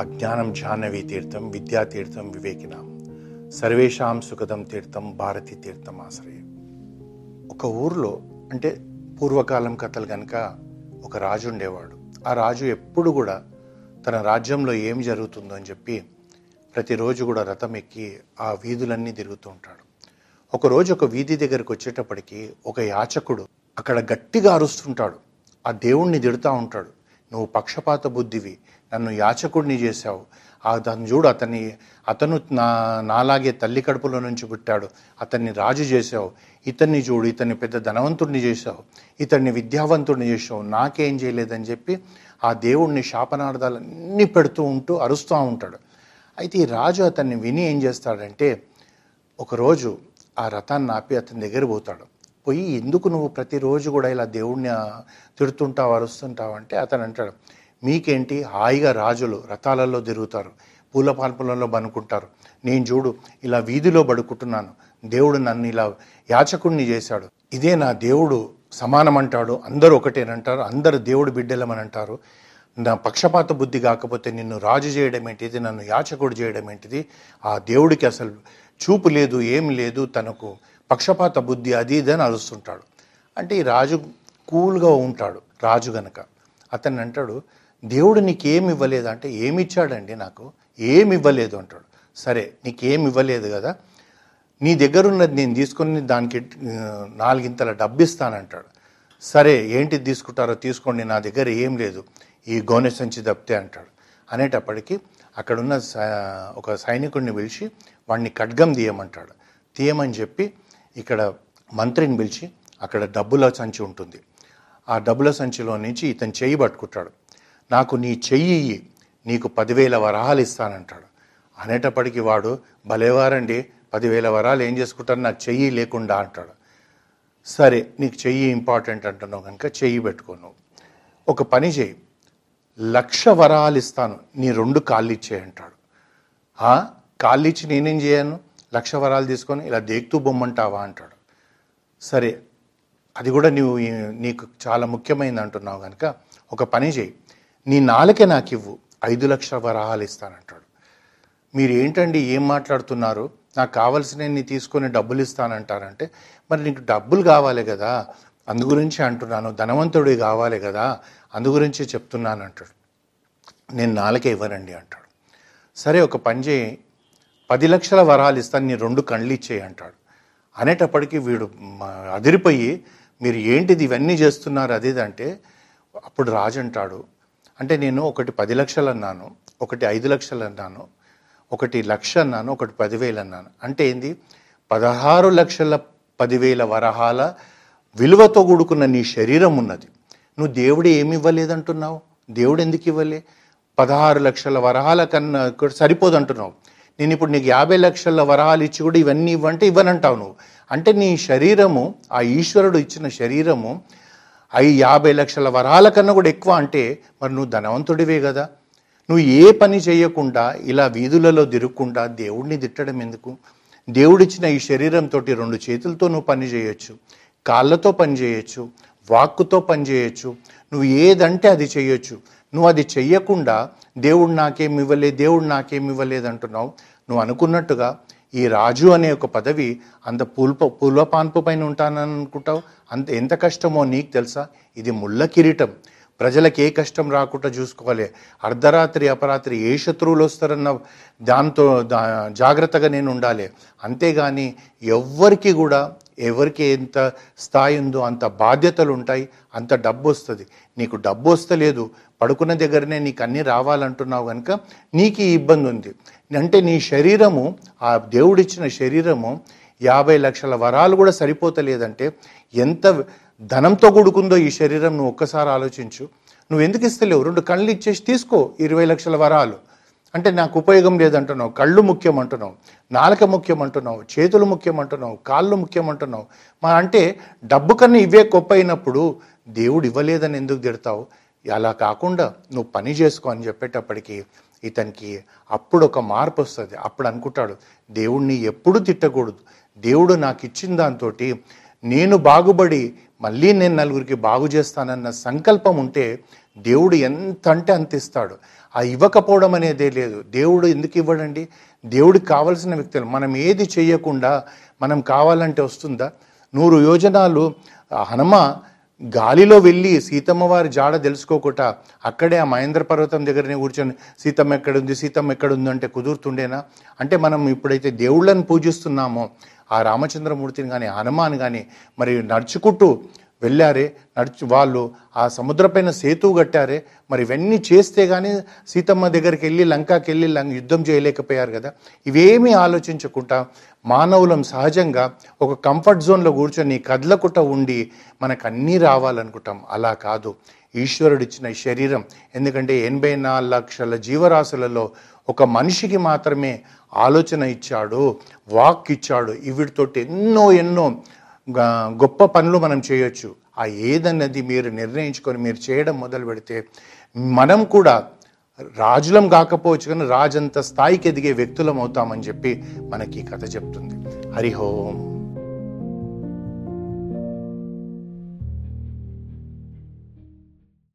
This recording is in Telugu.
అజ్ఞానం జాహ్నవీ తీర్థం విద్యా తీర్థం వివేకినాం. సర్వేషాం సుఖదం తీర్థం భారతీ తీర్థం ఆశ్రయం. ఒక ఊర్లో అంటే పూర్వకాలం కథలు కనుక ఒక రాజు ఉండేవాడు. ఆ రాజు ఎప్పుడు కూడా తన రాజ్యంలో ఏం జరుగుతుందో అని చెప్పి ప్రతిరోజు కూడా రథం ఎక్కి ఆ వీధులన్నీ తిరుగుతూ ఉంటాడు. ఒకరోజు ఒక వీధి దగ్గరికి వచ్చేటప్పటికి ఒక యాచకుడు అక్కడ గట్టిగా అరుస్తుంటాడు. ఆ దేవుణ్ణి తిడుతూ ఉంటాడు. నువ్వు పక్షపాత బుద్ధివి. నన్ను యాచకుడిని చేశావు. ఆ దాన్ని చూడు అతన్ని అతను నా నాలాగే తల్లి కడుపులో నుంచి పుట్టాడు. అతన్ని రాజు చేశావు. ఇతన్ని చూడు ఇతన్ని పెద్ద ధనవంతుడిని చేశావు. ఇతన్ని విద్యావంతుడిని చేశావు. నాకేం చేయలేదని చెప్పి ఆ దేవుణ్ణి శాపనార్థాలన్నీ పెడుతూ ఉంటూ అరుస్తూ ఉంటాడు. అయితే ఈ రాజు అతన్ని విని ఏం చేస్తాడంటే ఒకరోజు ఆ రథాన్ని ఆపి అతని దగ్గర పోతాడు. పోయి ఎందుకు నువ్వు ప్రతిరోజు కూడా ఇలా దేవుణ్ణి తిడుతుంటావు అరుస్తుంటావు అంటే అతను అంటాడు మీకేంటి? హాయిగా రాజులు రథాలలో తిరుగుతారు పూల పాల్పులలో బనుకుంటారు. నేను చూడు ఇలా వీధిలో పడుకుంటున్నాను. దేవుడు నన్ను ఇలా యాచకుణ్ణి చేశాడు. ఇదే నా దేవుడు సమానం అంటాడు అందరూ ఒకటేనంటారు. అందరు దేవుడు బిడ్డలమని అంటారు నా పక్షపాత బుద్ధి కాకపోతే నిన్ను రాజు చేయడం ఏంటిది? నన్ను యాచకుడు చేయడం ఏంటిది? ఆ దేవుడికి అసలు చూపు లేదు ఏం లేదు. తనకు పక్షపాత బుద్ధి అది ఇది అని అరుస్తుంటాడు అంటే ఈ రాజు కూల్గా ఉంటాడు. రాజు గనక. అతన్ని అంటాడు దేవుడు నీకేమి ఇవ్వలేదు అంటే ఏమి ఇచ్చాడండి నాకు? ఏమి ఇవ్వలేదు అంటాడు. సరే నీకేమి ఇవ్వలేదు కదా? నీ దగ్గర ఉన్నది నేను తీసుకొని దానికి నాలుగింతల డబ్బు ఇస్తానంటాడు సరే ఏంటిది తీసుకుంటారో తీసుకోండి నా దగ్గర ఏం లేదు. ఈ గోనె సంచి తప్పితే అంటాడు. అనేటప్పటికీ అక్కడున్న ఒక సైనికుడిని పిలిచి వాడిని ఖడ్గం తీయమంటాడు. తీయమని చెప్పి ఇక్కడ మంత్రిని పిలిచి అక్కడ డబ్బుల సంచి ఉంటుంది. ఆ డబ్బుల సంచిలో నుంచి ఇతను చేయి పట్టుకుంటాడు. నాకు నీ చెయ్యి నీకు పదివేల వరహాలు ఇస్తానంటాడు. అనేటప్పటికి వాడు భలేవారండి పదివేల వరాలు ఏం చేసుకుంటాను నాకు చెయ్యి లేకుండా అంటాడు. సరే నీకు చెయ్యి ఇంపార్టెంట్ అంటున్నావు కనుక చెయ్యి పెట్టుకోను ఒక పని చేయి లక్ష వరాలు ఇస్తాను నీ రెండు కాళ్ళు ఇచ్చేయి అంటాడు. కాళ్ళు ఇచ్చి నేనేం చేయను? లక్ష వరాలు తీసుకొని ఇలా దేక్తూ బొమ్మంటావా అంటాడు. సరే అది కూడా నీవు నీకు చాలా ముఖ్యమైనది అంటున్నావు కనుక ఒక పని చేయి నీ నాలుకే నాకు ఇవ్వు ఐదు లక్షల వరహాలు ఇస్తానంటాడు. మీరు ఏంటండి ఏం మాట్లాడుతున్నారు? నాకు కావలసినవి తీసుకొని డబ్బులు ఇస్తానంటారంటే మరి నీకు డబ్బులు కావాలి కదా? అందు గురించి అంటున్నాను. ధనవంతుడి కావాలి కదా? అందు గురించి చెప్తున్నాను అంటాడు నేను నాలుకే ఇవ్వనండి అంటాడు. సరే ఒక పని చేయి. పది లక్షల వరాలు ఇస్తాను. నీ రెండు కళ్ళు ఇచ్చేయి అంటాడు. అనేటప్పటికీ వీడు అదిరిపోయి మీరు ఏంటిది ఇవన్నీ చేస్తున్నారు? అది అంటే అప్పుడు రాజు అంటాడు అంటే నేను ఒకటి పది లక్షలు అన్నాను ఒకటి ఐదు లక్షలు అన్నాను ఒకటి లక్ష అన్నాను ఒకటి పదివేలు అన్నాను అంటే ఏంది? పదహారు లక్షల పదివేల వరహాల విలువతో కూడుకున్న నీ శరీరం ఉన్నది. నువ్వు దేవుడు ఏమి ఇవ్వలేదంటున్నావు? దేవుడు ఎందుకు ఇవ్వలే? పదహారు లక్షల వరహాల కన్నా సరిపోదు అంటున్నావు నేను ఇప్పుడు నీకు యాభై లక్షల వరహాలు ఇచ్చి కూడా ఇవన్నీ ఇవ్వంటే ఇవ్వనంటావు నువ్వు. అంటే నీ శరీరము ఆ ఈశ్వరుడు ఇచ్చిన శరీరము అవి యాభై లక్షల వరాల కన్నా కూడా ఎక్కువ అంటే మరి నువ్వు ధనవంతుడివే కదా. నువ్వు ఏ పని చేయకుండా ఇలా వీధులలో తిరగకుండా దేవుడిని తిట్టడం ఎందుకు? దేవుడిచ్చిన ఈ శరీరంతో రెండు చేతులతో నువ్వు పని చేయొచ్చు కాళ్ళతో పని చేయొచ్చు వాక్కుతో పని చేయొచ్చు. నువ్వు ఏదంటే అది చేయొచ్చు. నువ్వు అది చెయ్యకుండా దేవుడు నాకేమి ఇవ్వలేదు దేవుడు నాకేమి ఇవ్వలేదు అంటున్నావు. నువ్వు అనుకున్నట్టుగా ఈ రాజు అనే ఒక పదవి అంత పూల్ప పూలపాన్పు పైన ఉంటానని అనుకుంటావు అంత ఎంత కష్టమో నీకు తెలుసా? ఇది ముళ్ళ కిరీటం. ప్రజలకు ఏ కష్టం రాకుండా చూసుకోవాలి. అర్ధరాత్రి అపరాత్రి ఏ శత్రువులు వస్తారన్న దాంతో దా జాగ్రత్తగా నేను ఉండాలి. అంతేగాని ఎవ్వరికి కూడా ఎవరికి ఎంత స్థాయి ఉందో అంత బాధ్యతలు ఉంటాయి అంత డబ్బు వస్తుంది. నీకు డబ్బు వస్తలేదు పడుకున్న దగ్గరనే నీకు అన్నీ రావాలంటున్నావు కనుక నీకు ఈ ఇబ్బంది ఉంది. అంటే నీ శరీరము ఆ దేవుడిచ్చిన శరీరము యాభై లక్షల వరాలు కూడా సరిపోతలేదంటే ఎంత ధనంతో కూడుకుందో ఈ శరీరం నువ్వు ఒక్కసారి ఆలోచించు. నువ్వు ఎందుకు ఇస్తలేవు? రెండు కళ్ళు ఇచ్చేసి తీసుకో ఇరవై లక్షల వరాలు. అంటే నాకు ఉపయోగం లేదంటున్నావు కళ్ళు ముఖ్యం అంటున్నావు నాలుక ముఖ్యం అంటున్నావు చేతులు ముఖ్యం అంటున్నావు కాళ్ళు ముఖ్యం అంటున్నావు మా అంటే డబ్బు కన్నా ఇవే గొప్ప అయినప్పుడు దేవుడు ఇవ్వలేదని ఎందుకు తిడతావు? అలా కాకుండా నువ్వు పని చేసుకో అని చెప్పేటప్పటికి ఇతనికి అప్పుడు ఒక మార్పు వస్తుంది. అప్పుడు అనుకుంటాడు దేవుణ్ణి ఎప్పుడు తిట్టకూడదు. దేవుడు నాకు ఇచ్చిన దాంతో నేను బాగుపడి మళ్ళీ నేను నలుగురికి బాగు చేస్తానన్న సంకల్పం ఉంటే దేవుడు ఎంత అంటే అంత ఇస్తాడు. ఆ ఇవ్వకపోవడం అనేదే లేదు. దేవుడు ఎందుకు ఇవ్వడండి? దేవుడికి కావలసిన వ్యక్తులు. మనం ఏది చేయకుండా మనం కావాలంటే వస్తుందా? నూరు యోజనాలు హనుమ గాలిలో వెళ్ళి సీతమ్మ వారి జాడ తెలుసుకోకుండా అక్కడే ఆ మహేంద్ర పర్వతం దగ్గరనే కూర్చొని సీతమ్మ ఎక్కడుంది? సీతమ్మ ఎక్కడుంది? అంటే కుదురుతుండేనా? అంటే మనం ఇప్పుడైతే దేవుళ్ళని పూజిస్తున్నామో ఆ రామచంద్రమూర్తిని కానీ హనుమాన్ కానీ మరి నడుచుకుంటూ వెళ్ళారే నడుచు వాళ్ళు ఆ సముద్రపైన సేతువు కట్టారే. మరి ఇవన్నీ చేస్తే కానీ సీతమ్మ దగ్గరికి వెళ్ళి లంకాకి వెళ్ళి లం- యుద్ధం చేయలేకపోయారు కదా. ఇవేమీ ఆలోచించకుండా మానవులం సహజంగా ఒక కంఫర్ట్ జోన్లో కూర్చొని కదలకుట ఉండి మనకు అన్నీ రావాలనుకుంటాం. అలా కాదు. ఈశ్వరుడు ఇచ్చిన ఈ శరీరం. ఎందుకంటే ఎనభై నాలుగు లక్షల జీవరాశులలో ఒక మనిషికి మాత్రమే ఆలోచన ఇచ్చాడు వాక్ ఇచ్చాడు. వీటితోటి ఎన్నో ఎన్నో గొప్ప పనులు మనం చేయొచ్చు. ఆ ఏదన్నది మీరు నిర్ణయించుకొని మీరు చేయడం మొదలు పెడితే మనం కూడా రాజులం కాకపోవచ్చు కానీ రాజంత స్థాయికి ఎదిగే వ్యక్తులం అవుతామని చెప్పి మనకి కథ చెప్తుంది. హరిహోం